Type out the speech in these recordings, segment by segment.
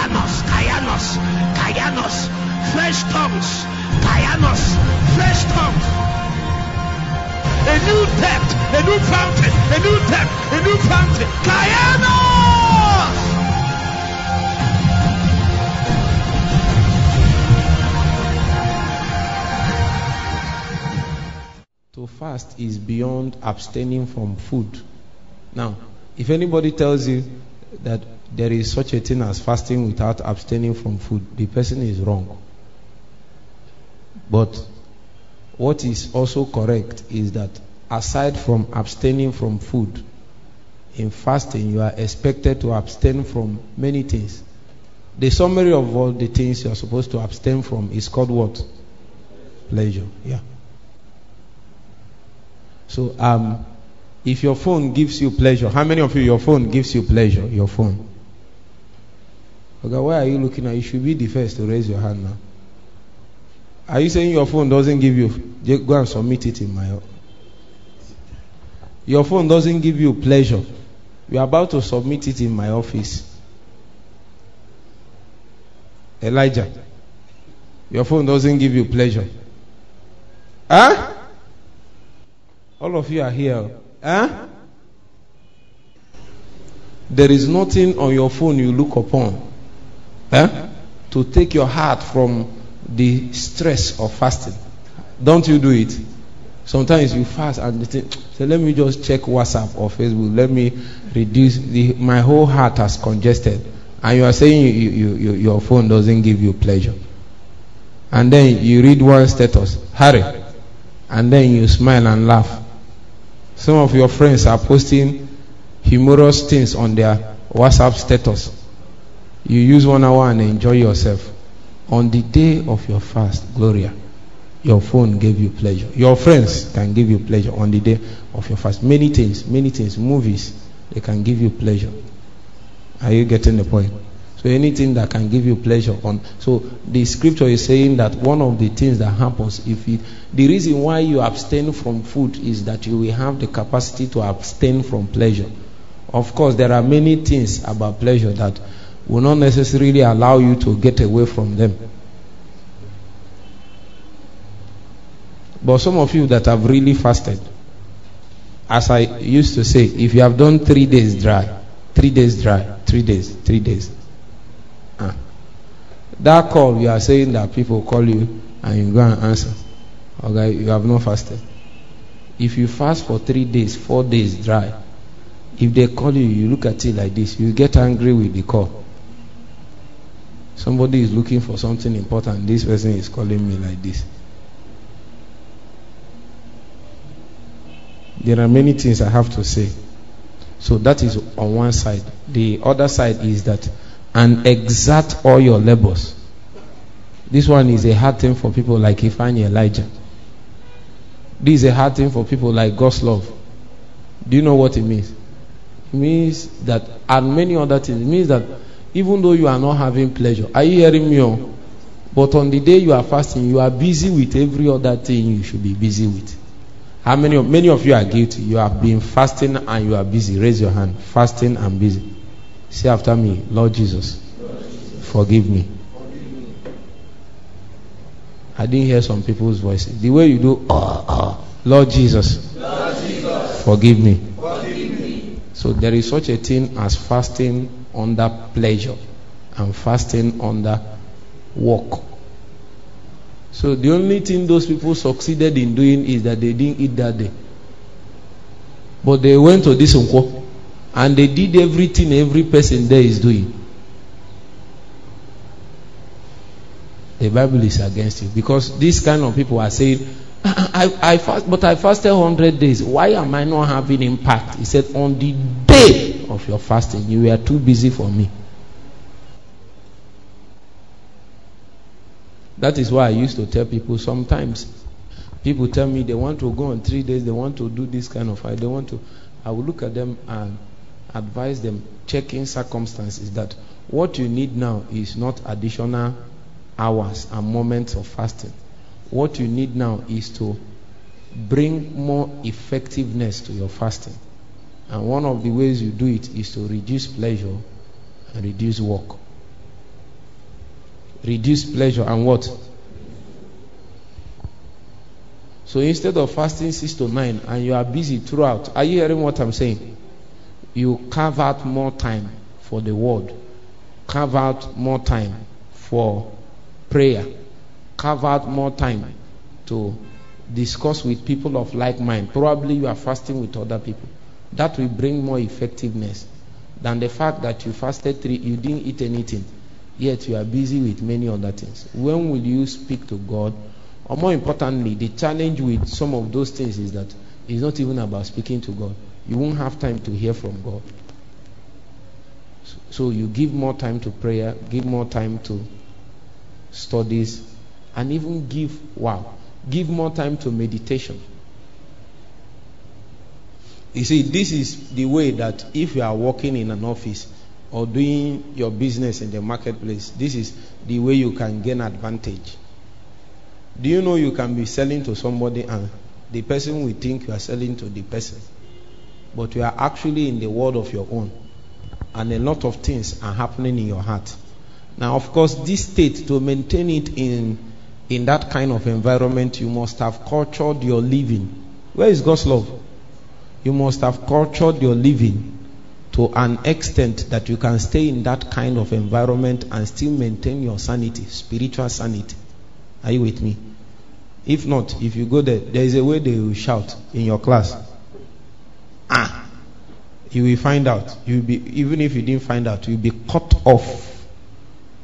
Kayanos, Kayanos, Kayanos, fresh tongues, Kayanos, fresh tongues. A new depth, a new fountain, a new depth, a new fountain. Kayanos! To fast is beyond abstaining from food. Now, if anybody tells you that there is such a thing as fasting without abstaining from food, the person is wrong. But what is also correct is that aside from abstaining from food, in fasting you are expected to abstain from many things. The summary of all the things you are supposed to abstain from is called what? Pleasure. Yeah. So, um, if your phone gives you pleasure, how many of you your phone gives you pleasure? Your phone. Okay, why are you looking at? You should be the first to raise your hand now. Are you saying your phone doesn't give you? Go and submit it in my. Office? Your phone doesn't give you pleasure. You are about to submit it in my office. Elijah, your phone doesn't give you pleasure. Huh? All of you are here. Huh? There is nothing on your phone you look upon huh? to take your heart from the stress of fasting. Don't you do it? Sometimes you fast and think, let me just check WhatsApp or Facebook. Let me reduce the, my whole heart has congested. And you are saying you, you, you, your phone doesn't give you pleasure. And then you read one status, hurry. And then you smile and laugh. Some of your friends are posting humorous things on their WhatsApp status. You use one hour and enjoy yourself. On the day of your fast, Gloria, your phone gave you pleasure. Your friends can give you pleasure on the day of your fast. Many things, many things, movies, they can give you pleasure. Are you getting the point? So anything that can give you pleasure on so the scripture is saying that one of the things that happens if it the reason why you abstain from food is that you will have the capacity to abstain from pleasure. Of course there are many things about pleasure that will not necessarily allow you to get away from them. But some of you that have really fasted, as I used to say, if you have done three days dry, three days dry, three days, three days, Ah. That call, you are saying that people call you and you go and answer. Okay, you have not fasted. If you fast for three days, four days dry, if they call you, you look at it like this, you get angry with the call. Somebody is looking for something important. This person is calling me like this. There are many things I have to say. So that is on one side. The other side is that and exert all your labors. This one is a hard thing for people like Ifani Elijah. This is a hard thing for people like God's love. Do you know what it means? It means that, and many other things, it means that even though you are not having pleasure, are you hearing me? But on the day you are fasting, you are busy with every other thing you should be busy with. How many of, many of you are guilty? You have been fasting and you are busy. Raise your hand. Fasting and busy. Say after me, Lord Jesus, forgive me. I didn't hear some people's voices. The way you do, uh, uh, Lord Jesus, Lord Jesus, forgive me. forgive me. So there is such a thing as fasting under pleasure and fasting under work. So the only thing those people succeeded in doing is that they didn't eat that day. But they went to this and they did everything every person there is doing. The Bible is against you because these kind of people are saying, I, I, fast, but I fasted 100 days. Why am I not having impact? He said, On the day of your fasting, you were too busy for me. That is why I used to tell people sometimes people tell me they want to go on three days, they want to do this kind of they want to I will look at them and advise them, checking circumstances, that what you need now is not additional hours and moments of fasting. What you need now is to bring more effectiveness to your fasting. And one of the ways you do it is to reduce pleasure and reduce work. reduce pleasure and what? So instead of fasting six to nine and you are busy throughout, are you hearing what I'm saying? You carve out more time for the word, carve out more time for prayer, carve out more time to discuss with people of like mind. Probably you are fasting with other people. That will bring more effectiveness than the fact that you fasted three, you didn't eat anything, yet you are busy with many other things. When will you speak to God? Or more importantly, the challenge with some of those things is that it's not even about speaking to God. You won't have time to hear from God. So you give more time to prayer, give more time to studies, and even give, wow, give more time to meditation. You see, this is the way that if you are working in an office or doing your business in the marketplace, this is the way you can gain advantage. Do you know you can be selling to somebody and the person will think you are selling to the person? But you are actually in the world of your own. And a lot of things are happening in your heart. Now, of course, this state, to maintain it in, in that kind of environment, you must have cultured your living. Where is God's love? You must have cultured your living to an extent that you can stay in that kind of environment and still maintain your sanity, spiritual sanity. Are you with me? If not, if you go there, there is a way they will shout in your class. Ah, you will find out. You will be even if you didn't find out, you will be cut off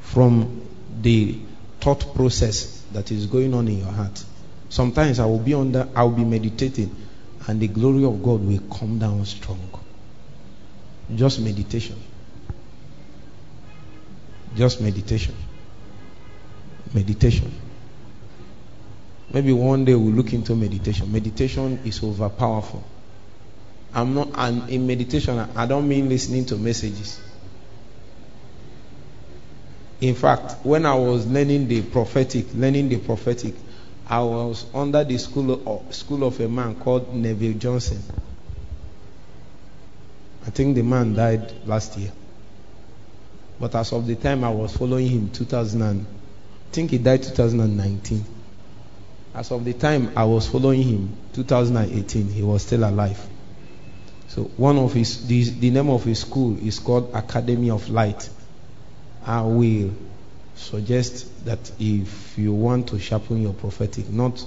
from the thought process that is going on in your heart. Sometimes I will be under, I will be meditating, and the glory of God will come down strong. Just meditation. Just meditation. Meditation. Maybe one day we'll look into meditation. Meditation is over powerful. I'm not, and in meditation, I don't mean listening to messages. In fact, when I was learning the prophetic, learning the prophetic, I was under the school of, school of a man called Neville Johnson. I think the man died last year. But as of the time I was following him, 2000, and, I think he died 2019. As of the time I was following him, 2018, he was still alive. So one of his, the, the name of his school is called Academy of Light. I will suggest that if you want to sharpen your prophetic, not,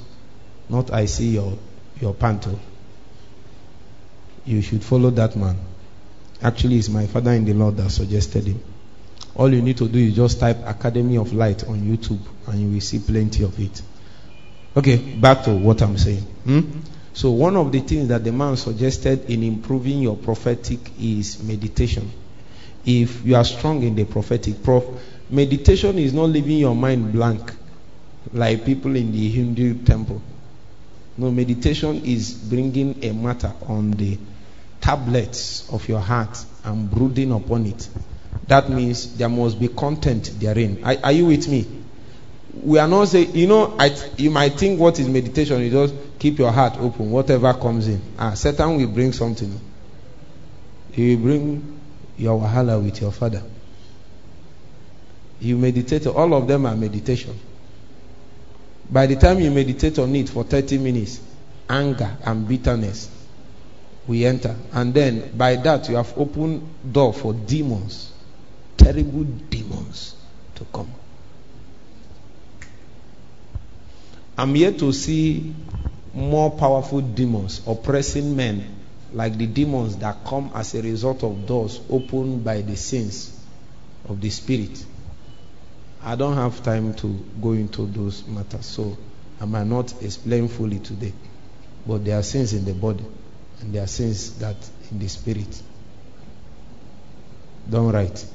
not I see your, your panto, you should follow that man. Actually, it's my father in the Lord that suggested him. All you need to do is just type Academy of Light on YouTube and you will see plenty of it. Okay, back to what I'm saying. Hmm? So, one of the things that the man suggested in improving your prophetic is meditation. If you are strong in the prophetic, prof, meditation is not leaving your mind blank like people in the Hindu temple. No, meditation is bringing a matter on the tablets of your heart and brooding upon it. That means there must be content therein. Are, are you with me? We are not saying, you know, I, you might think what is meditation, you just keep your heart open, whatever comes in. Ah, Satan will bring something. He will bring your wahala with your father. You meditate, all of them are meditation. By the time you meditate on it for 30 minutes, anger and bitterness we enter. And then by that you have opened door for demons, terrible demons to come. I'm yet to see more powerful demons oppressing men like the demons that come as a result of doors opened by the sins of the spirit. I don't have time to go into those matters, so I might not explain fully today. But there are sins in the body, and there are sins that in the spirit. Don't write.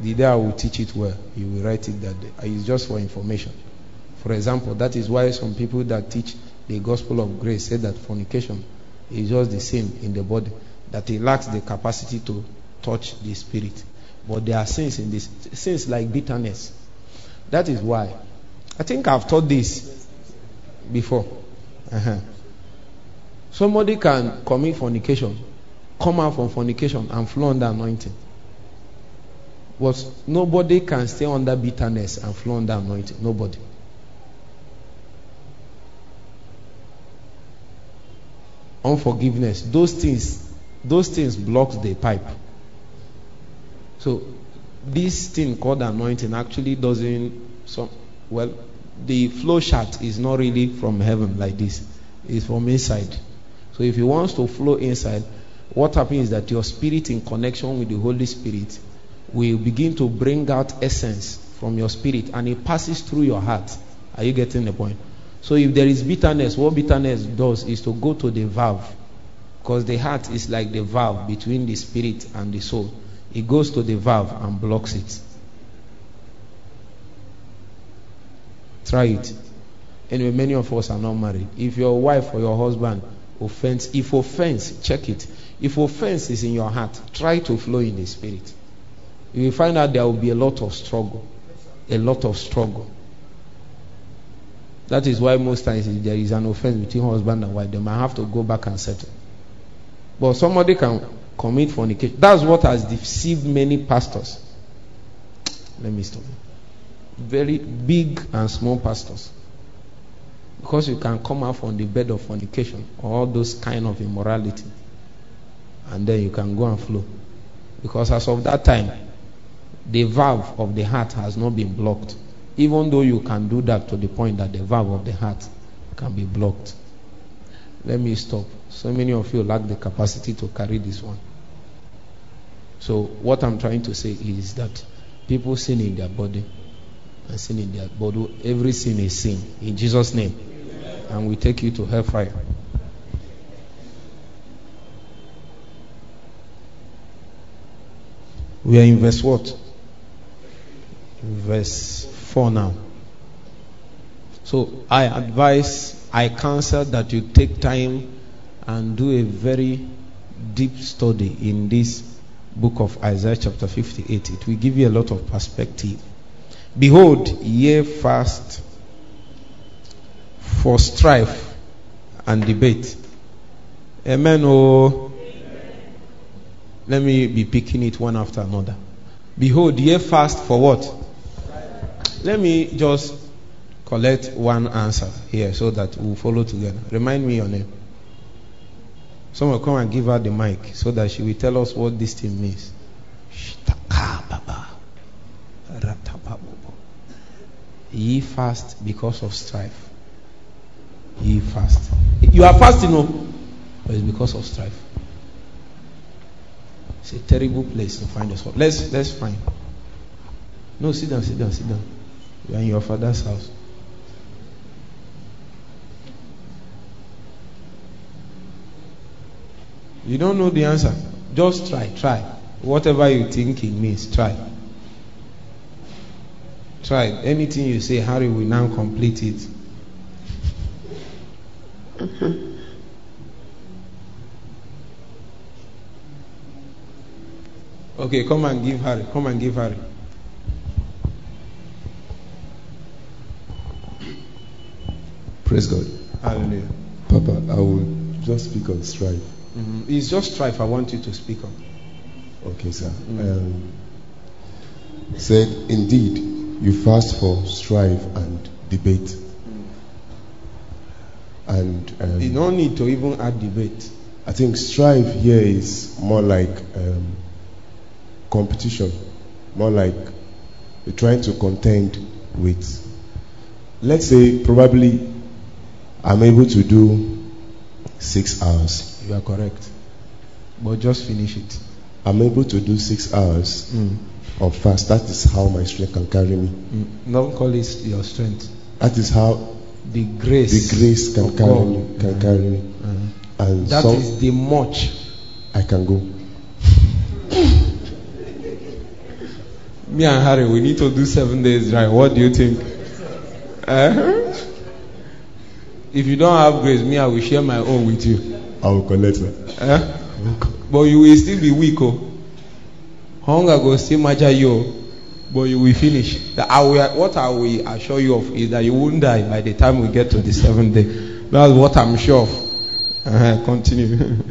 The day I will teach it well, you will write it that day. It's just for information. For example, that is why some people that teach the gospel of grace say that fornication is just the same in the body, that it lacks the capacity to touch the spirit. But there are sins in this, sins like bitterness. That is why. I think I've taught this before. Uh-huh. Somebody can commit fornication, come out from fornication, and flow under anointing. But nobody can stay under bitterness and flow under anointing. Nobody. Unforgiveness. Those things, those things blocks the pipe. So this thing called anointing actually doesn't so well the flow chart is not really from heaven like this. It's from inside. So if it wants to flow inside, what happens is that your spirit in connection with the Holy Spirit will begin to bring out essence from your spirit and it passes through your heart. Are you getting the point? So if there is bitterness, what bitterness does is to go to the valve. Because the heart is like the valve between the spirit and the soul. It goes to the valve and blocks it. Try it. Anyway, many of us are not married. If your wife or your husband offends, if offense, check it. If offense is in your heart, try to flow in the spirit. You will find out there will be a lot of struggle. A lot of struggle. That is why most times if there is an offense between husband and wife, they might have to go back and settle. But somebody can commit fornication. That's what has deceived many pastors. Let me stop. Very big and small pastors. Because you can come out from the bed of fornication or all those kind of immorality. And then you can go and flow. Because as of that time, the valve of the heart has not been blocked. Even though you can do that to the point that the valve of the heart can be blocked. Let me stop. So many of you lack the capacity to carry this one. So, what I'm trying to say is that people sin in their body and sin in their body. Every sin is sin. In Jesus' name. And we take you to hellfire. We are in verse what? Verse 4 now. So I advise, I counsel that you take time and do a very deep study in this book of Isaiah chapter 58. It will give you a lot of perspective. Behold, ye fast for strife and debate. Amen. Oh, let me be picking it one after another. Behold, ye fast for what? Let me just collect one answer here so that we'll follow together. Remind me your name. Someone come and give her the mic so that she will tell us what this thing means. Ye fast because of strife. Ye fast. You are fasting, no? But it's because of strife. It's a terrible place to find us. Let's let's find. No, sit down, sit down, sit down. You are in your father's house. You don't know the answer. Just try, try. Whatever you think it means, try. Try. Anything you say, Harry will now complete it. Mm-hmm. Okay, come and give Harry. Come and give Harry. Praise God. Hallelujah. Papa, I will just speak on strife. Mm-hmm. It's just strife I want you to speak on. Okay, sir. Mm. Um, said, indeed, you fast for strife and debate. And um, You don't need to even add debate. I think strife here is more like um, competition, more like you're trying to contend with. Let's say, probably, I'm able to do six hours. You are correct. But just finish it. I'm able to do six hours Mm. of fast. That is how my strength can carry me. Mm. Don't call it your strength. That is how The grace. the grace can carry God. me. Can carry me, Mhm. and That some is the much. I can go. Me and Harry, we need to do seven days right. What do you think? Uh-huh. If you don't have grace, me, I will share my own with you. I will collect that. Eh? But you will still be weak, oh. Hunger go still matter you, oh. but you will finish. The, I will, what I will assure you of is that you won't die by the time we get to the seventh day. That's what I'm sure of. Uh-huh. Continue.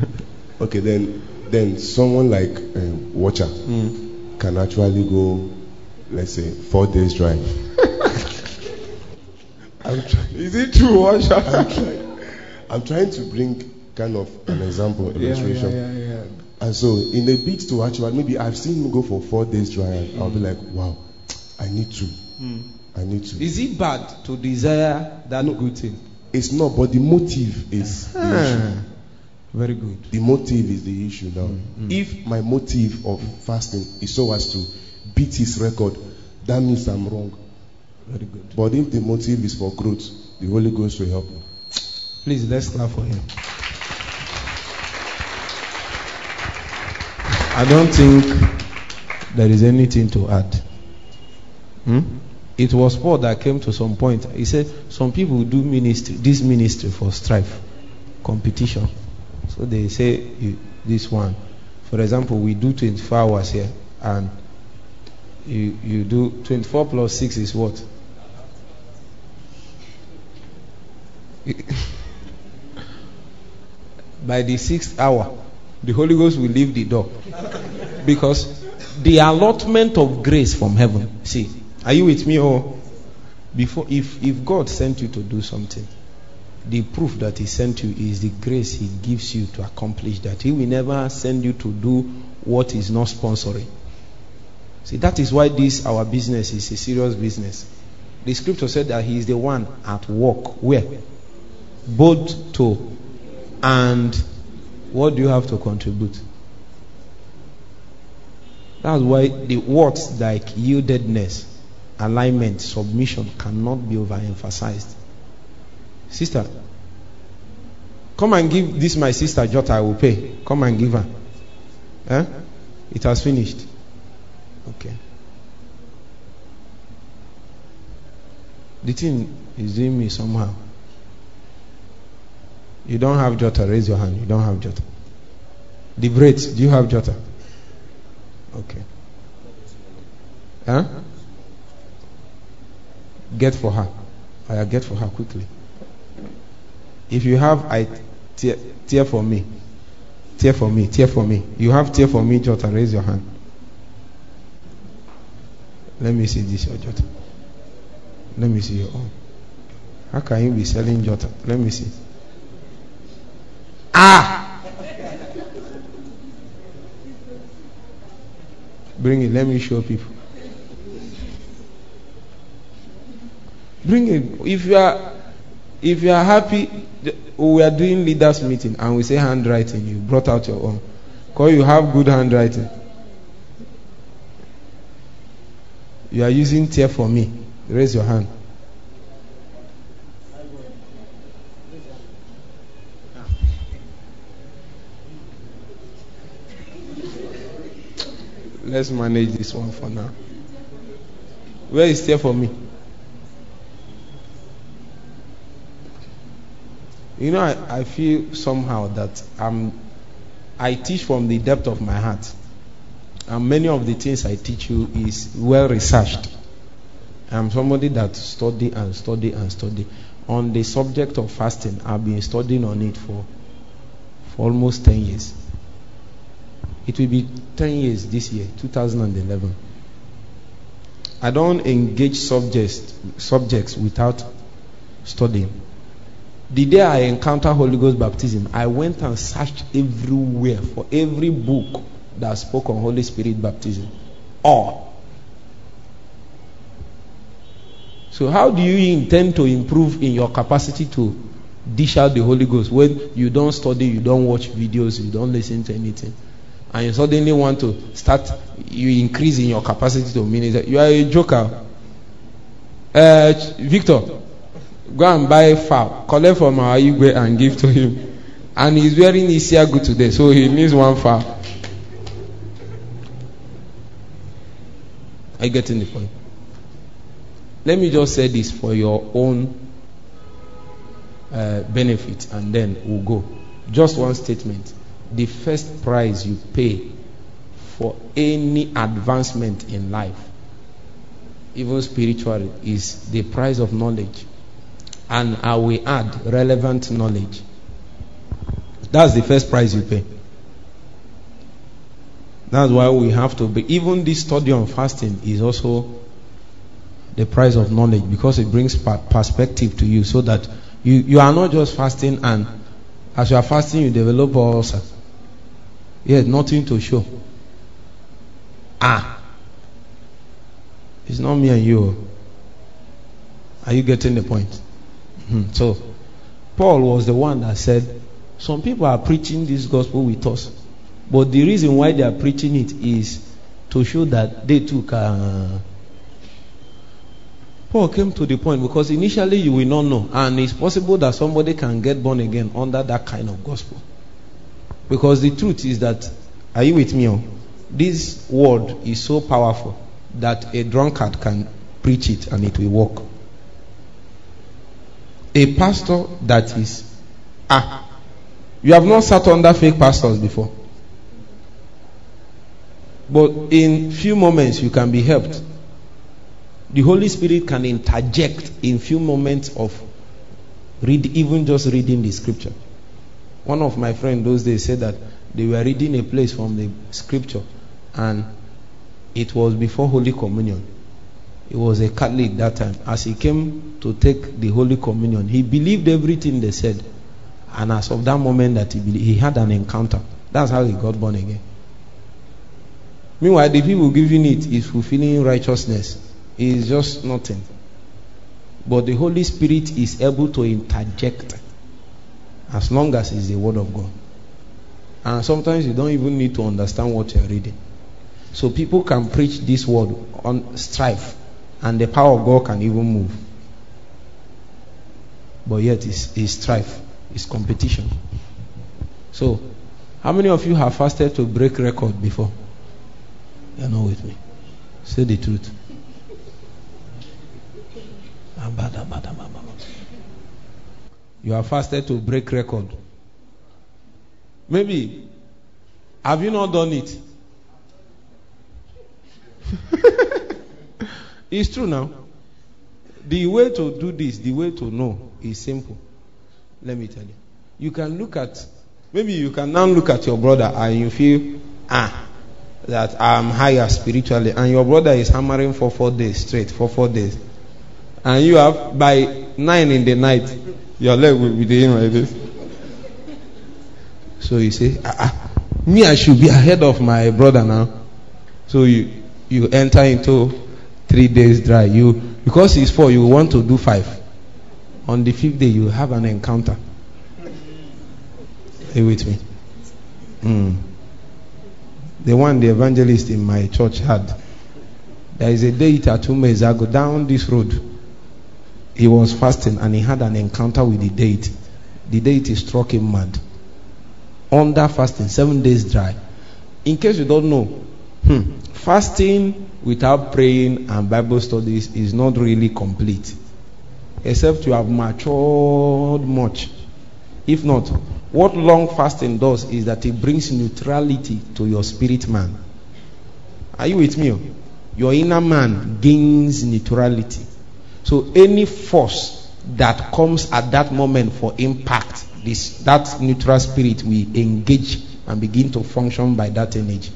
Okay, then then someone like um, Watcher mm. can actually go, let's say, four days dry. I'm trying. Is it true? I'm trying. I'm trying to bring kind of an example, illustration. yeah, yeah, yeah. And so, in a bid to actually, maybe I've seen him go for four days dry, and I'll be like, wow, I need to. I need to. Is it bad to desire that no, good thing? It's not, but the motive is the issue. Ah, very good. The motive is the issue now. Mm, If my motive of fasting is so as to beat his record, that means I'm wrong. Very good. But if the motive is for growth, the Holy Ghost will help you. Please let's clap for him. I don't think there is anything to add. Hmm? It was Paul that came to some point. He said, Some people do ministry, this ministry for strife, competition. So they say, This one. For example, we do 24 hours here, and you, you do 24 plus 6 is what? by the sixth hour, the Holy Ghost will leave the door. Because the allotment of grace from heaven. See, are you with me or before if if God sent you to do something, the proof that he sent you is the grace he gives you to accomplish that. He will never send you to do what is not sponsoring. See, that is why this our business is a serious business. The scripture said that he is the one at work. Where? Both to and what do you have to contribute? That's why the words like yieldedness, alignment, submission cannot be overemphasized. Sister, come and give this my sister Jota, I will pay. Come and give her. Eh? It has finished. Okay. The thing is doing me somehow. You don't have Jota, raise your hand. You don't have Jota. Braids, do you have Jota? Okay. Huh? Get for her. I get for her quickly. If you have, I tear, tear for me. Tear for me. Tear for me. You have tear for me, Jota. Raise your hand. Let me see this, your Jota. Let me see your own. How can you be selling Jota? Let me see. Ah! Bring it. Let me show people. Bring it. If you are, if you are happy, we are doing leaders meeting and we say handwriting. You brought out your own. Because you have good handwriting. You are using tear for me. Raise your hand. Let's manage this one for now. Where is there for me? You know, I, I feel somehow that I'm, I teach from the depth of my heart. And many of the things I teach you is well researched. I'm somebody that study and study and study. On the subject of fasting, I've been studying on it for, for almost 10 years. It will be 10 years this year, 2011. I don't engage subjects, subjects without studying. The day I encountered Holy Ghost baptism, I went and searched everywhere for every book that spoke on Holy Spirit baptism. All. So, how do you intend to improve in your capacity to dish out the Holy Ghost when you don't study, you don't watch videos, you don't listen to anything? And you suddenly want to start, you increase in your capacity to minister. You are a joker. Uh, Victor, go and buy fowl, collect from our Igwe and give to him. And he's wearing Isiagu today, so he needs one fowl. Are you getting the point? Let me just say this for your own uh, benefit and then we'll go. Just one statement. The first price you pay for any advancement in life, even spiritually, is the price of knowledge. And I will add relevant knowledge. That's the first price you pay. That's why we have to be. Even this study on fasting is also the price of knowledge because it brings perspective to you so that you, you are not just fasting and as you are fasting you develop ulcer. Yes, nothing to show. Ah. It's not me and you. Are you getting the point? Mm-hmm. So, Paul was the one that said, Some people are preaching this gospel with us. But the reason why they are preaching it is to show that they too can. Paul came to the point because initially you will not know, and it's possible that somebody can get born again under that kind of gospel. Because the truth is that, are you with me? Oh? This word is so powerful that a drunkard can preach it and it will work. A pastor that is ah, you have not sat under fake pastors before. But in few moments you can be helped. The Holy Spirit can interject in few moments of read even just reading the scripture. One of my friends those days said that they were reading a place from the scripture and it was before Holy Communion. He was a Catholic that time. As he came to take the Holy Communion, he believed everything they said. And as of that moment that he believed, he had an encounter. That's how he got born again. Meanwhile, the people giving it is fulfilling righteousness. It is just nothing. But the Holy Spirit is able to interject as long as it's the Word of God. And sometimes you don't even need to understand what you're reading. So people can preach this word on strife, and the power of God can even move. But yet it's, it's strife, it's competition. So, how many of you have fasted to break record before? You're not with me. Say the truth. You have fasted to break record. Maybe. Have you not done it? it's true now. The way to do this, the way to know is simple. Let me tell you. You can look at, maybe you can now look at your brother and you feel, ah, that I'm higher spiritually, and your brother is hammering for four days straight, for four days. And you have, by nine in the night, your leg will be doing like this. So you say, ah, ah, me, I should be ahead of my brother now. So you, you enter into three days dry. You because it's four, you want to do five. On the fifth day, you have an encounter. Are you with me? Mm. The one the evangelist in my church had. There is a day at two months ago down this road. He was fasting and he had an encounter with the deity. The deity struck him mad. Under fasting, seven days dry. In case you don't know, hmm, fasting without praying and Bible studies is not really complete. Except you have matured much. If not, what long fasting does is that it brings neutrality to your spirit man. Are you with me? Your inner man gains neutrality. So any force that comes at that moment for impact, this that neutral spirit will engage and begin to function by that energy.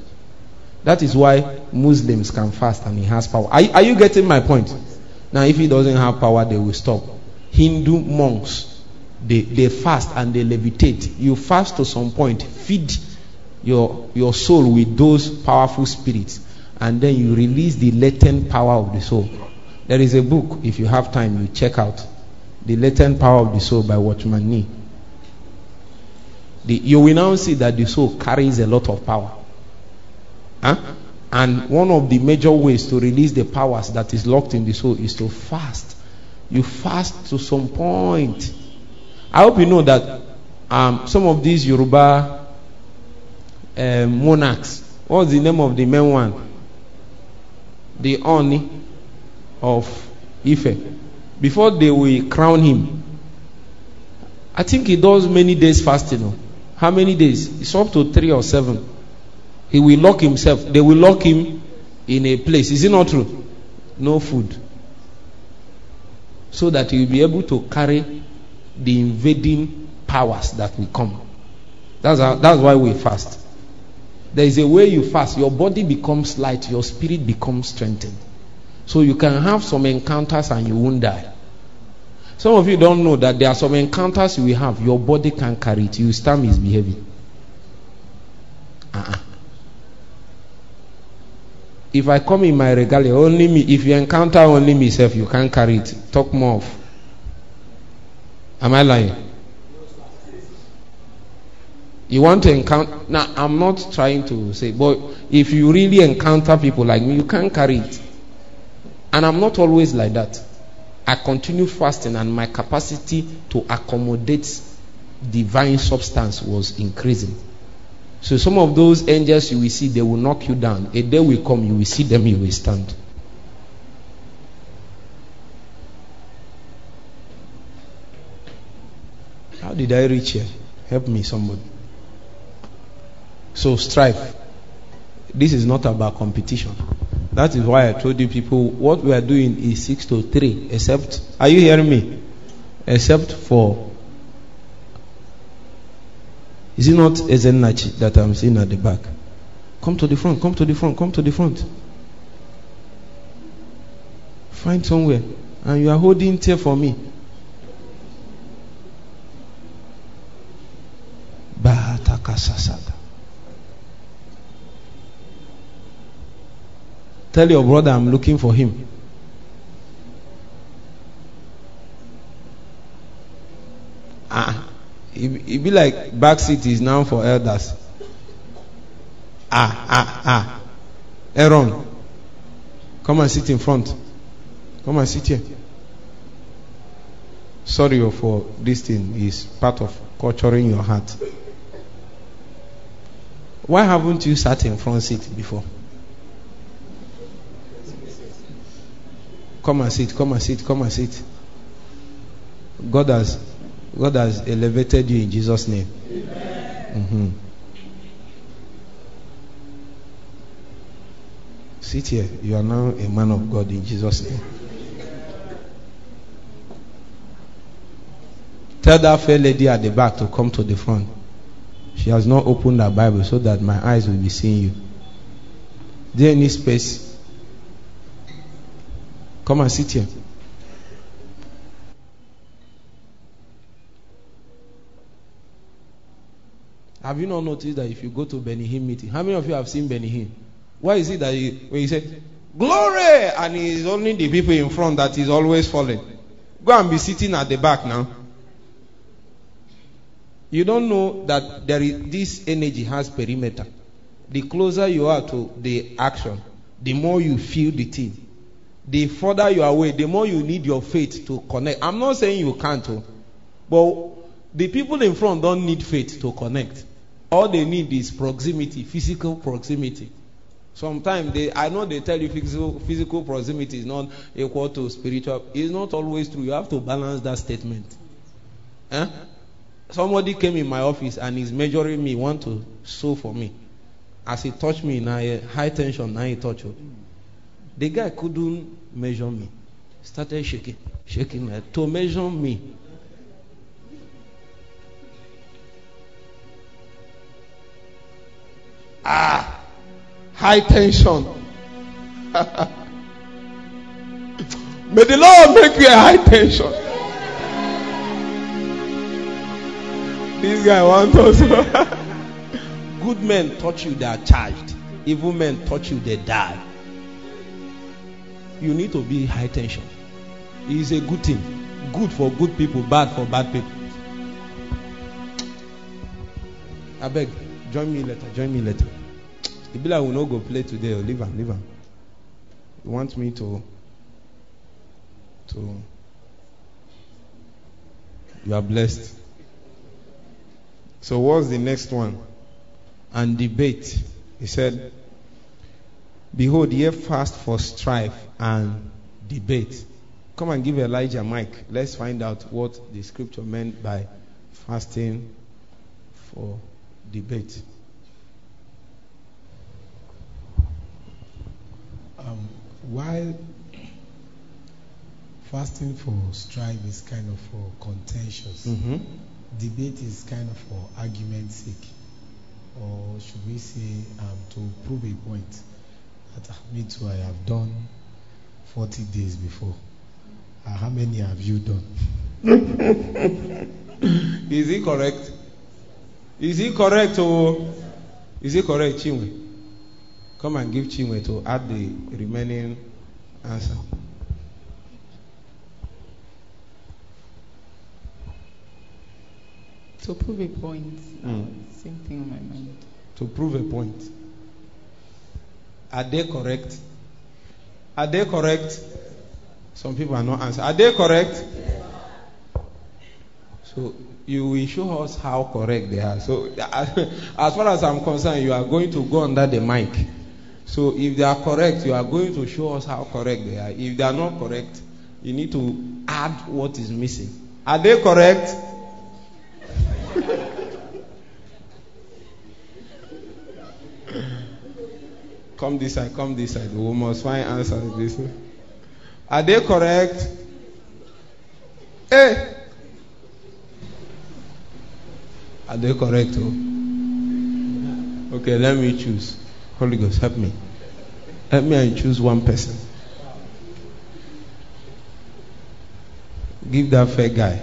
That is why Muslims can fast and he has power. Are, are you getting my point? Now, if he doesn't have power, they will stop. Hindu monks, they, they fast and they levitate. You fast to some point, feed your, your soul with those powerful spirits, and then you release the latent power of the soul. There is a book, if you have time, you check out. The Latent Power of the Soul by Watchman Nee. The, you will now see that the soul carries a lot of power. Huh? And one of the major ways to release the powers that is locked in the soul is to fast. You fast to some point. I hope you know that um, some of these Yoruba uh, monarchs, what's the name of the main one? The Oni of Ife. Before they will crown him, I think he does many days fasting. How many days? It's up to three or seven. He will lock himself. They will lock him in a place. Is it not true? No food. So that he will be able to carry the invading powers that will come. That's, how, that's why we fast. There is a way you fast. Your body becomes light, your spirit becomes strengthened. So you can have some encounters and you won't die. Some of you don't know that there are some encounters you will have, your body can carry it. You start misbehaving. Uh-uh. If I come in my regalia, only me, if you encounter only myself, you can't carry it. Talk more of. Am I lying? You want to encounter. Now, I'm not trying to say, but if you really encounter people like me, you can't carry it. And I'm not always like that. I continue fasting, and my capacity to accommodate divine substance was increasing. So, some of those angels you will see, they will knock you down. A day will come, you will see them, you will stand. How did I reach here? Help me, somebody. So strive. This is not about competition. That is why I told you people what we are doing is six to three. Except, are you hearing me? Except for, is it not Ezenachi that I'm seeing at the back? Come to the front. Come to the front. Come to the front. Find somewhere, and you are holding tear for me. Bahatakasasada. Tell your brother I'm looking for him. Ah, it, it be like back seat is now for elders. Ah, ah, ah. Aaron, come and sit in front. Come and sit here. Sorry for this thing is part of culturing your heart. Why haven't you sat in front seat before? Come and sit, come and sit, come and sit. God has God has elevated you in Jesus' name. Mm-hmm. Sit here. You are now a man of God in Jesus' name. Tell that fair lady at the back to come to the front. She has not opened her Bible so that my eyes will be seeing you. Is there any space? Come and sit here. Have you not noticed that if you go to Benny Hinn meeting, how many of you have seen Benny Hinn? Why is it that you, when you say glory and it's only the people in front that is always falling? Go and be sitting at the back now. You don't know that there is this energy has perimeter. The closer you are to the action, the more you feel the thing. The further you are away, the more you need your faith to connect. I'm not saying you can't, oh, but the people in front don't need faith to connect. All they need is proximity, physical proximity. Sometimes they, I know they tell you physical, physical proximity is not equal to spiritual. It's not always true. You have to balance that statement. Eh? Somebody came in my office and is measuring me, want to sew for me. As he touched me, now high tension, now he touched me. The guy couldn't measure me. Started shaking, shaking like, to measure me. Ah, high tension. May the Lord make you a high tension. This guy wants us. Good men touch you, they are charged. Evil men touch you, they die. You need to be high tension. It is a good thing. Good for good people, bad for bad people. I beg, join me later. Join me later. Ibila will not go play today. Or leave him. Leave him. You want me to to you are blessed. So what's the next one? And debate. He said, Behold, ye fast for strife and debate. Come and give Elijah mic. Let's find out what the scripture meant by fasting for debate. Um, while fasting for strife is kind of for contentious, Mm-hmm. debate is kind of for argument's sake. or should we say, um, to prove a point that me too, I have done 40 days before. Uh, how many have you done? Is he correct? Is he correct or is he correct, Chinwe? Come and give Chinwe to add the remaining answer. To prove a point. Mm. Same thing on my mind. To prove a point. Are they correct? Are they correct? Some people are not answering. Are they correct? So you will show us how correct they are. So as far as I'm concerned, you are going to go under the mic. So if they are correct, you are going to show us how correct they are. If they are not correct, you need to add what is missing. Are they correct? Come this side, come this side. We must find answers this way. Are they correct? Hey! Are they correct? Oh? Okay, let me choose. Holy Ghost, help me. Help me and choose one person. Give that fair guy.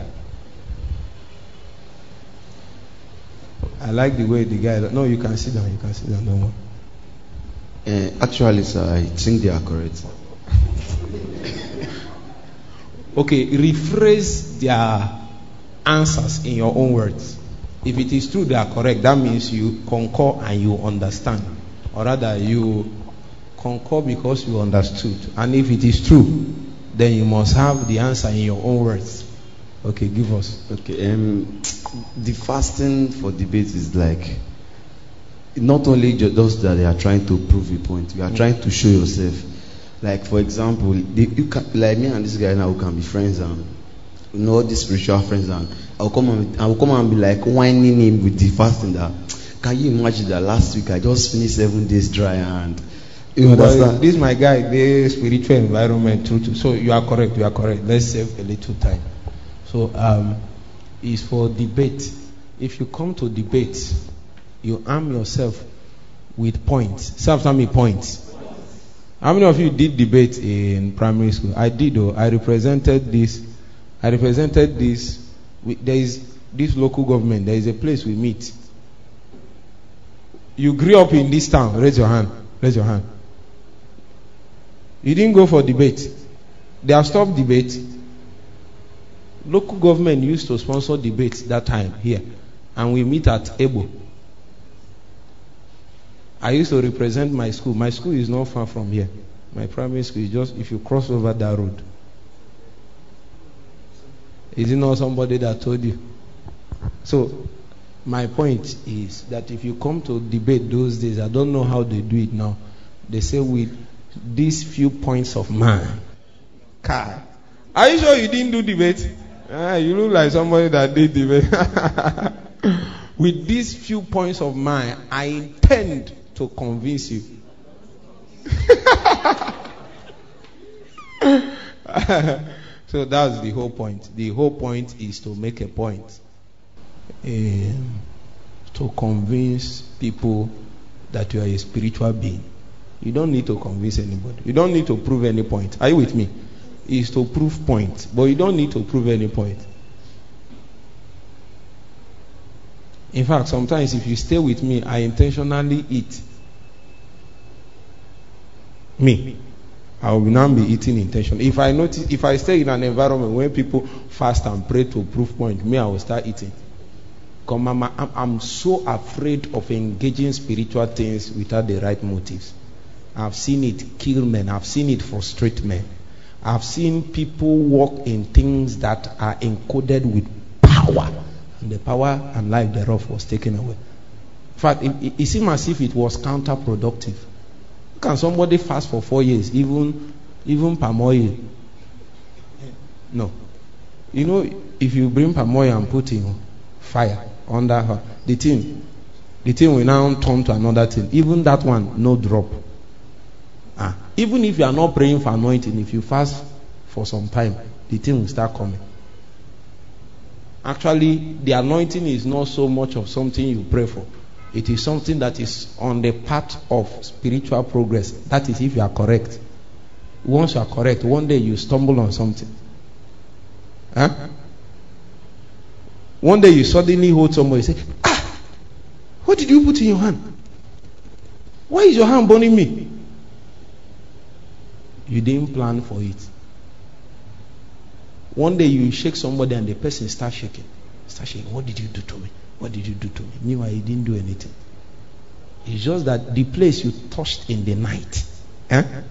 I like the way the guy. No, you can sit down. You can sit down. No more. Uh, actually, sir, I think they are correct. Okay, rephrase their answers in your own words. If it is true they are correct, that means you concur and you understand. Or rather, you concur because you understood. And if it is true, then you must have the answer in your own words. Okay, give us. Okay, um, the fasting for debate is like not only just that they are trying to prove a point, you are trying to show yourself. Like for example, the, you can, like me and this guy now we can be friends and you know all these spiritual friends and I'll come and I will come and be like whining him with the fasting that can you imagine that last week I just finished seven days dry and you understand? this my guy, the spiritual environment too, too. So you are correct, you are correct. Let's save a little time. So um is for debate. If you come to debate, you arm yourself with points. After me points. How many of you did debate in primary school? I did though. I represented this I represented this there is this local government, there is a place we meet. You grew up in this town, raise your hand. Raise your hand. You didn't go for debate. They have stopped debate. Local government used to sponsor debates that time here. And we meet at Ebo. I used to represent my school. My school is not far from here. My primary school is just if you cross over that road. Is it not somebody that told you? So, my point is that if you come to debate those days, I don't know how they do it now. They say with these few points of mine. Kai. Are you sure you didn't do debate? Ah, you look like somebody that did debate. with these few points of mine, I intend to convince you. so that's the whole point. The whole point is to make a point. Um, to convince people that you are a spiritual being. You don't need to convince anybody. You don't need to prove any point. Are you with me? Is to prove point, but you don't need to prove any point. In fact, sometimes if you stay with me, I intentionally eat. Me. I will now be eating intentionally. If I notice, if I stay in an environment where people fast and pray to proof point, me, I will start eating. Come, mama, I'm, I'm so afraid of engaging spiritual things without the right motives. I've seen it kill men. I've seen it frustrate men. I've seen people walk in things that are encoded with power, and the power and life thereof was taken away. In fact, it, it, seemed as if it was counterproductive. Can somebody fast for four years, even even palm oil? No. You know, if you bring palm oil and put in fire under her, the thing, the thing will now turn to another thing. Even that one, no drop. Ah, even if you are not praying for anointing, if you fast for some time, the thing will start coming. Actually, the anointing is not so much of something you pray for. It is something that is on the path of spiritual progress. That is, if you are correct. Once you are correct, one day you stumble on something. Huh? One day you suddenly hold somebody and say, Ah, what did you put in your hand? Why is your hand burning me? You didn't plan for it. One day you shake somebody and the person starts shaking. Start shaking. What did you do to me? What did you do to me? Meanwhile, you didn't do anything. It's just that the place you touched in the night, eh?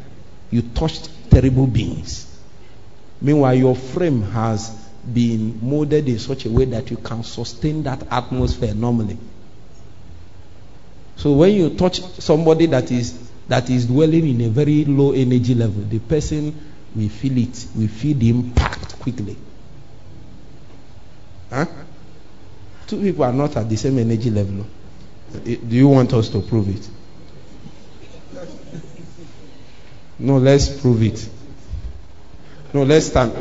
you touched terrible beings. Meanwhile, your frame has been molded in such a way that you can sustain that atmosphere normally. So when you touch somebody that is that is dwelling in a very low energy level, the person will feel it, we feel the impact quickly. Huh? Two people are not at the same energy level. Eh, do you want us to prove it? No, let's prove it. No, let's stand.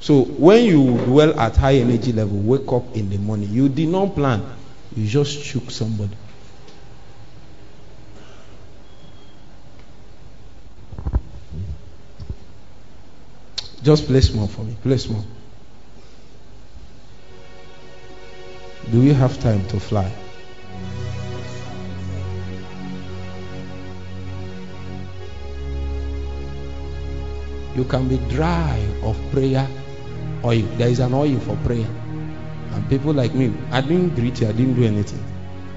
so when you dwell at high energy level, wake up in the morning, you did not plan. You just shook somebody. Just play small for me. Play small. Do we have time to fly? You can be dry of prayer oil. There is an oil for prayer. And people like me, I didn't greet you, I didn't do anything.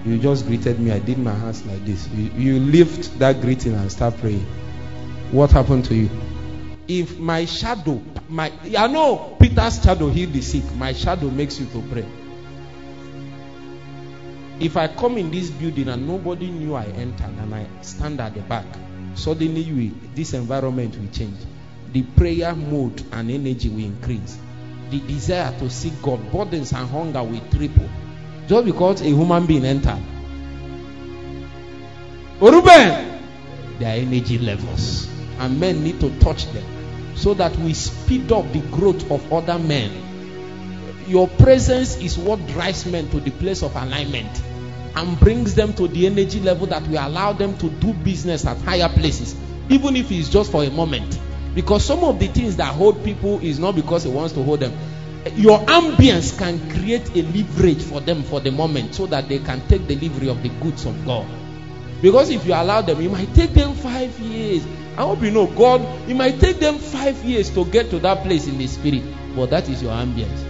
You just greeted me, I did my hands like this. You, you lift that greeting and start praying. What happened to you? If my shadow, my I know Peter's shadow healed the sick, my shadow makes you to pray. If I come in this building and nobody knew I entered and I stand at the back, suddenly this environment will change. The prayer mode and energy will increase. The desire to seek God, burdens and hunger will triple. Just because a human being entered. Ruben, their energy levels. And men need to touch them so that we speed up the growth of other men. Your presence is what drives men to the place of alignment and brings them to the energy level that will allow them to do business at higher places, even if it's just for a moment. Because some of the things that hold people is not because he wants to hold them. Your ambience can create a leverage for them for the moment so that they can take delivery of the goods of God. Because if you allow them, it might take them five years. I hope you know God, it might take them five years to get to that place in the spirit. But that is your ambience.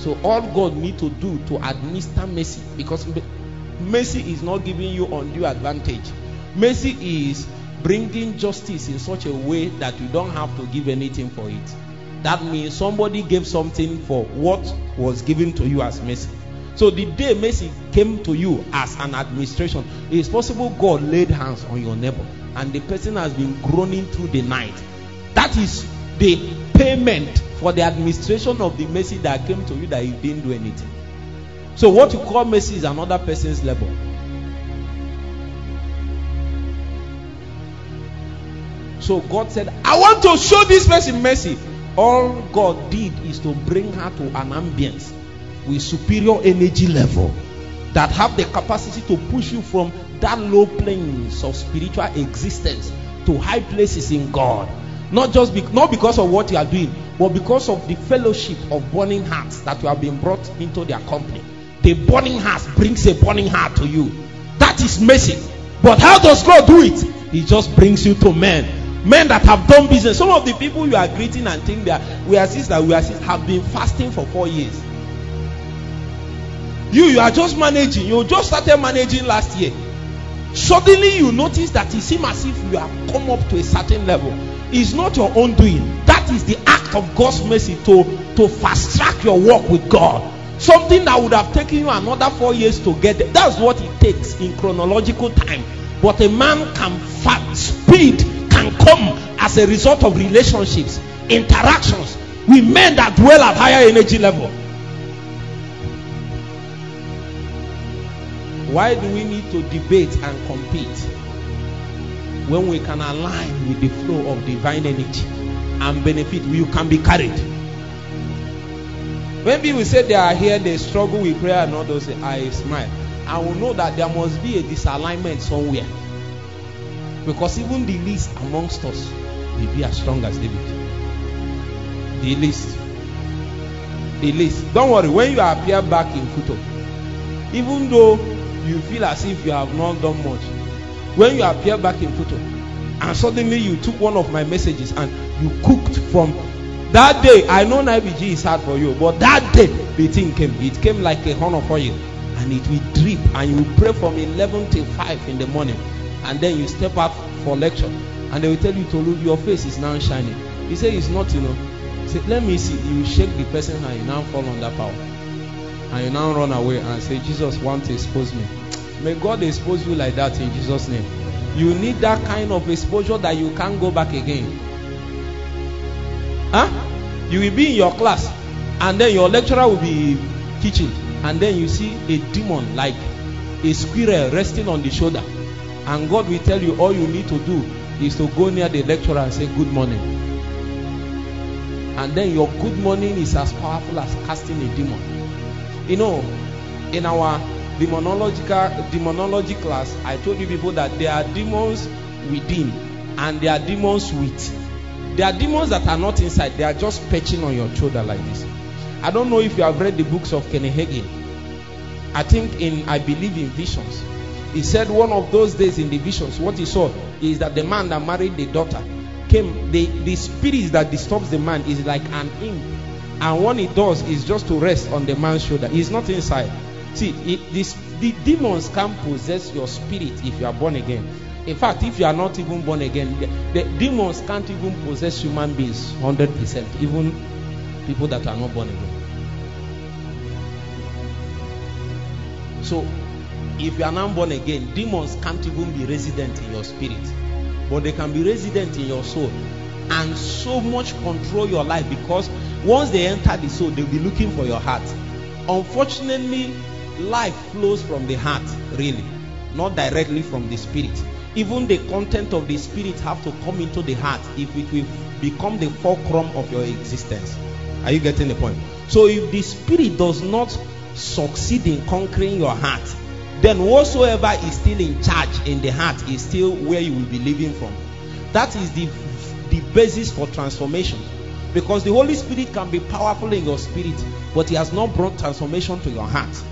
So all God need to do to administer mercy, because mercy is not giving you undue advantage. Mercy is bringing justice in such a way that you don't have to give anything for it. That means somebody gave something for what was given to you as mercy. So the day mercy came to you as an administration, it is possible God laid hands on your neighbor and the person has been groaning through the night. That is the payment for the administration of the mercy that came to you that you didn't do anything. So what you call mercy is another person's labor. So God said, I want to show this person mercy. All God did is to bring her to an ambience with superior energy level that have the capacity to push you from that low planes of spiritual existence to high places in God. Not just be, not because of what you are doing, but because of the fellowship of burning hearts that you have been brought into their company. The burning heart brings a burning heart to you. That is mercy. But how does God do it? He just brings you to men. Men that have done business. Some of the people you are greeting and think that we are sisters, we are sisters, have been fasting for four years. You, you are just managing. You just started managing last year. Suddenly you notice that it seems as if you have come up to a certain level. It's not your own doing. That is the act of God's mercy to, to fast track your walk with God. Something that would have taken you another four years to get there. That's what it takes in chronological time. But a man can fast, speed can come as a result of relationships, interactions with men that dwell at higher energy level. Why do we need to debate and compete when we can align with the flow of divine energy and benefit? You can be carried. When people say they are here, they struggle with prayer and all those, I smile. I will know that there must be a disalignment somewhere. Because even the least amongst us will be as strong as David. The least. The least. Don't worry, when you appear back in Futo, even though you feel as if you have not done much, when you appear back in Futo, and suddenly you took one of my messages and you cooked from that day. I know IBG is hard for you, but that day the thing came. It came like a horn of oil, and it will drip, and you pray from 11 till 5 in the morning, and then you step out for lecture, and they will tell you to look your face is now shining. He said it's not, you know. He said, let me see. You shake the person and you now fall under power, and you now run away and say, Jesus want to expose me. May God expose you like that in Jesus' name. You need that kind of exposure that you can't go back again. Huh? You will be in your class, and then your lecturer will be teaching, and then you see a demon like a squirrel resting on the shoulder, and God will tell you all you need to do is to go near the lecturer and say good morning. And then your good morning is as powerful as casting a demon. You know, in our demonological demonology class, I told you before that there are demons within and there are demons with. There are demons that are not inside, they are just perching on your shoulder like this. I don't know if you have read the books of Kenny Hagin. I think in I believe in visions. He said one of those days in the visions, what he saw is that the man that married the daughter came, the, the spirit that disturbs the man is like an imp. And what he does is just to rest on the man's shoulder. He's not inside. See, it, this, the demons can possess your spirit if you are born again. In fact, if you are not even born again, the, the demons can't even possess human beings 100%, even people that are not born again. So, if you are not born again, demons can't even be resident in your spirit, but they can be resident in your soul and so much control your life because once they enter the soul, they'll be looking for your heart. Unfortunately, life flows from the heart, really, not directly from the spirit. Even the content of the spirit have to come into the heart if it will become the fulcrum of your existence. Are you getting the point? So if the spirit does not succeed in conquering your heart, then whatsoever is still in charge in the heart is still where you will be living from. That is the the basis for transformation. Because the Holy Spirit can be powerful in your spirit, but He has not brought transformation to your heart.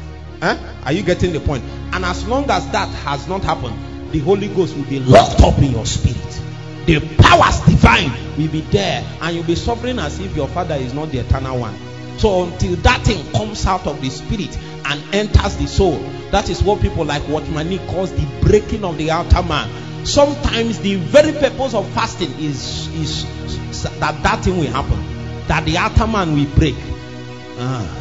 Huh? Are you getting the point? And as long as that has not happened, the Holy Ghost will be locked up in your spirit. The powers divine will be there, and you'll be suffering as if your father is not the eternal one. So until that thing comes out of the spirit and enters the soul, that is what people like what Watchman calls the breaking of the outer man. Sometimes the very purpose of fasting is is that that thing will happen, that the outer man will break. Ah.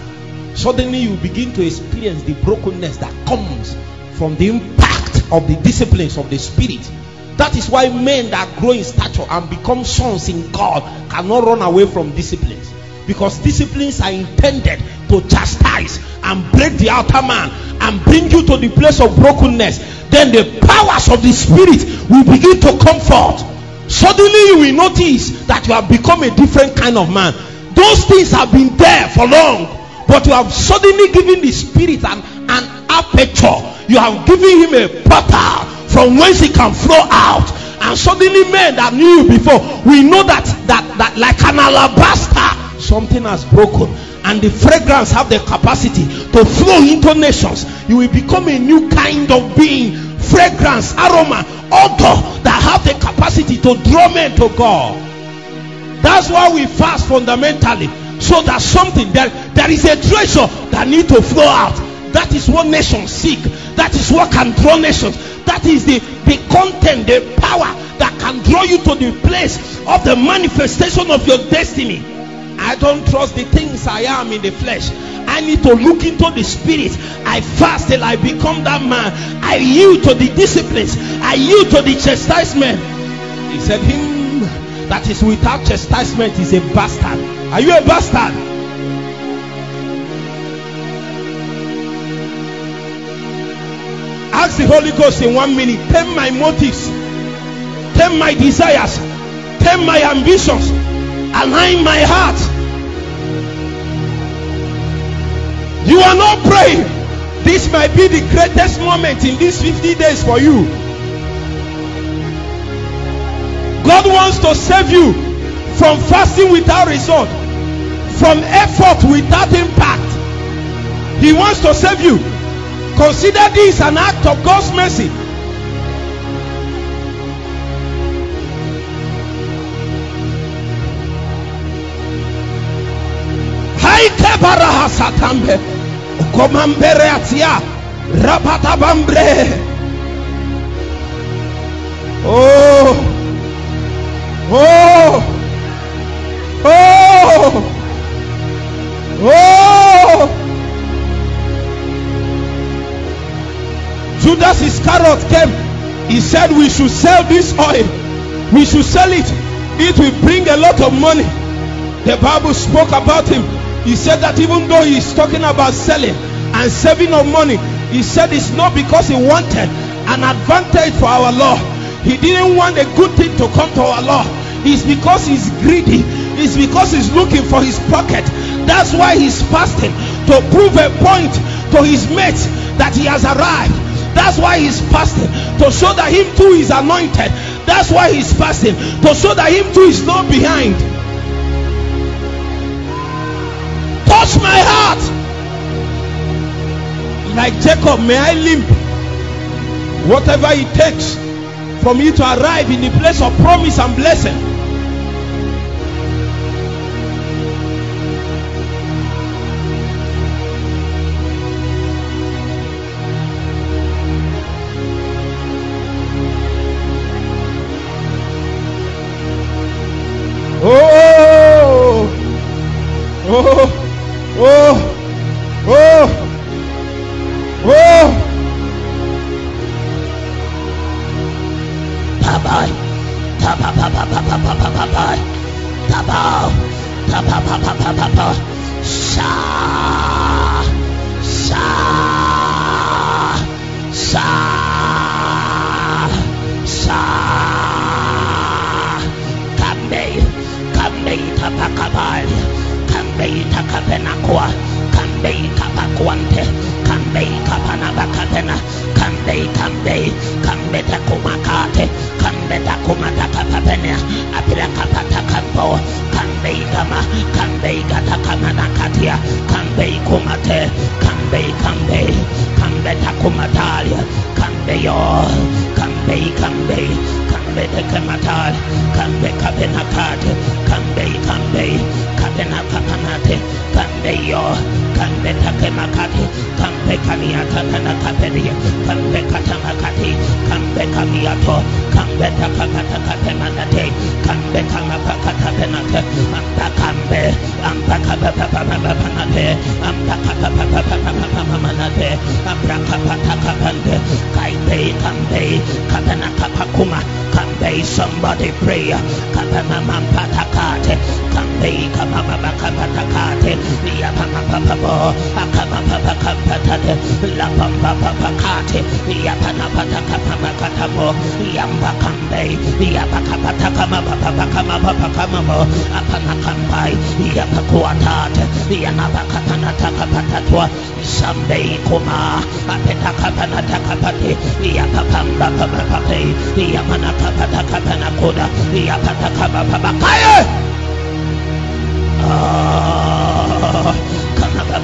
Suddenly you begin to experience the brokenness that comes from the impact of the disciplines of the spirit. That is why men that grow in stature and become sons in God cannot run away from disciplines. Because disciplines are intended to chastise and break the outer man and bring you to the place of brokenness. Then the powers of the spirit will begin to come forth. Suddenly you will notice that you have become a different kind of man. Those things have been there for long, but you have suddenly given the spirit an, an aperture. You have given him a portal from whence he can flow out. And suddenly men that knew you before, we know that that that like an alabaster, something has broken. And the fragrance have the capacity to flow into nations. You will become a new kind of being. Fragrance, aroma, odor that have the capacity to draw men to God. That's why we fast fundamentally. So that something that there is a treasure that need to flow out. That is what nations seek. That is what can draw nations. That is the, the content, the power that can draw you to the place of the manifestation of your destiny. I don't trust the things I am in the flesh. I need to look into the spirit. I fast till I become that man. I yield to the disciplines. I yield to the chastisement. He said, Him that is without chastisement is a bastard. Are you a bastard? Ask the Holy Ghost in one minute. Tame my motives, tame my desires, tame my ambitions, align my heart. You are not praying. This might be the greatest moment in these 50 days for you. God wants to save you from fasting without result, from effort without impact. He wants to save you. Consider this an act of God's mercy. Komambere atia. Rapata bambre. Oh. Oh. Oh. Oh. Judas Iscariot came. He said, We should sell this oil. We should sell it. It will bring a lot of money. The Bible spoke about him. He said that even though he's talking about selling and saving of money, he said it's not because he wanted an advantage for our law. He didn't want a good thing to come to our law. It's because he's greedy. It's because he's looking for his pocket. That's why he's fasting to prove a point to his mates that he has arrived. That's why he's fasting to show that him too is anointed. That's why he's fasting to show that him too is not behind. Touch my heart. Like Jacob, may I limp. Whatever it takes for me to arrive in the place of promise and blessing. feel. Come take makati kambe kamiata kana kapedi come kata makati kambe kamiato kambe takakata kate manate. Kambe kamakakata penate ampa kambe ampa kapapapapapanate ampa come ampa kapatakapande kaipe kambe kapana come kambe somebody pray. Kapana mampatakate kambe kamabakapatakate ya kamabakapatakate Labo, Akapapapakapatale, Lapapapakati, Yapanapatakapamakatamo, Yampakambe, Yapakapatakamapapakamapapakamamo, Apanakampai, Yapakuatate, Yanapakapanatakapatatwa, Sambei Kuma, Apetakapanatakapapi, Yapapambapapapapay, Yamanakapatakapakuda, Yapatakapapakaya. Ah.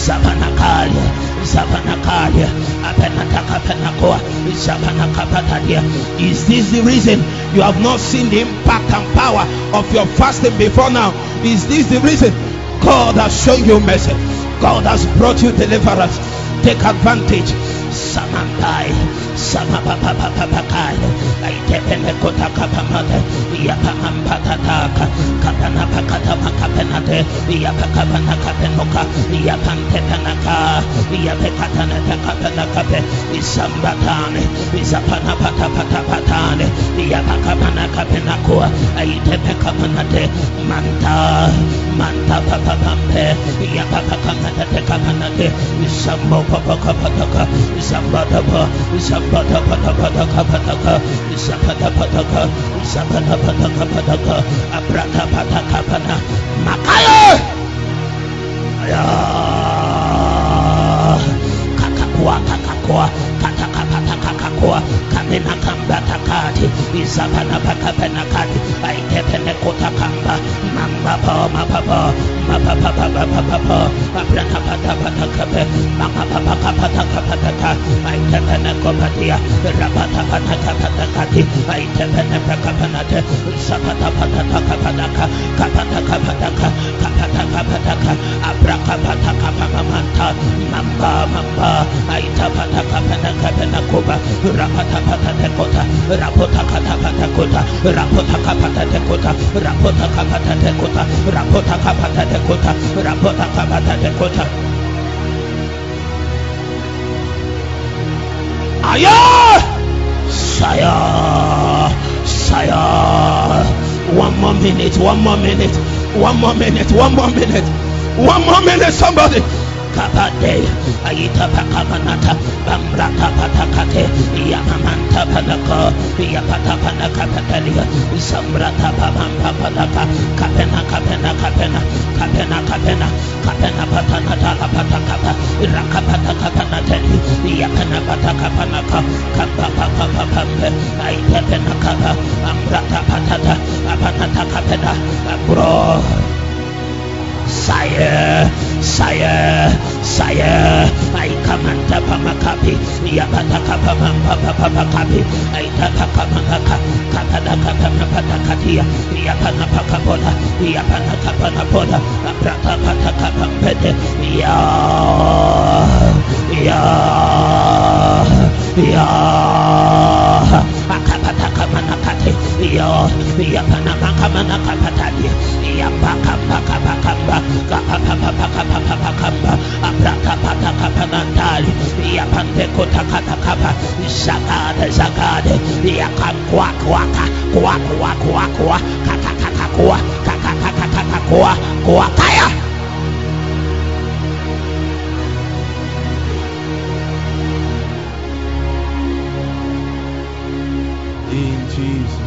Sabanakalia, Sabanakalia, Apenatakapenakoa, Sabanakapatadia. Is this the reason you have not seen the impact and power of your fasting before now? Is this the reason God has shown you mercy? God has brought you deliverance. Take advantage. Samampai, Samapapapapakai, Aitepemekota Kapamate, Yapampataka, Kapanapakatama Kapenate, Yapakapana Kapenoka, Yapantepanaka, Yapekatanaka Kapanakape, Isambatane, Isapanapatapatapatane, Yapakapana Kapenakua, Aitepekamanate, Manta, Manta Papapampe, Yapakamanate Kapanate, Isambo Papakapataka, Isambadapa, Isambadapatapataka Pataka, Isapadapataka, Isapadapataka, Abratapataka Pana, Makayo! Aya! Kakakua, kakakua, katakapatakakakua, kamena kamba takati, isapana pakapena kati, aikepene kota kamba, mamba pata 카파테코타 라포타 카타카타코타 라포타 카파테코타 라포타 카파테코타 라포타 카파테코타 라포타 카파테코타 아야 사야 사야 one more minute one more minute one more minute one more minute one more minute somebody Kabade, Aita Pakamanata, Bambrata Patakate, Yamamanta Panaka, Yapata Panaka Patalia, Sambrata Pamam Papanaka, Kapena Kapena Kapena, Kapena Kapena, Kapena Patanata Patakapa, Rakapata Kapanateli, Yapana Patakapanaka, Kapa Papa Pampe, Aita Penakapa, Ambrata Patata, Apanata Kapena, Abro. Sire, sire, sire, I command Pamakapi, Yapataka Pamakapi, I Tataka Mamaka, Kapadaka Pamapatakatia, Yapana Pakapola, Yapana Kapanapola, Aprata Pataka Pampete, Ya, Ya, Ya, Akapataka yo ya kana kana kana kana tadi ya paka paka paka paka paka paka paka paka abraka paka paka nantali ya pande kota kata kapa zakade zakade ya kwa kwa kwa kwa kwa kwa. Kaka kaka kwa. Kaka kaka kaka kwa. Kwa kaya in Jesus.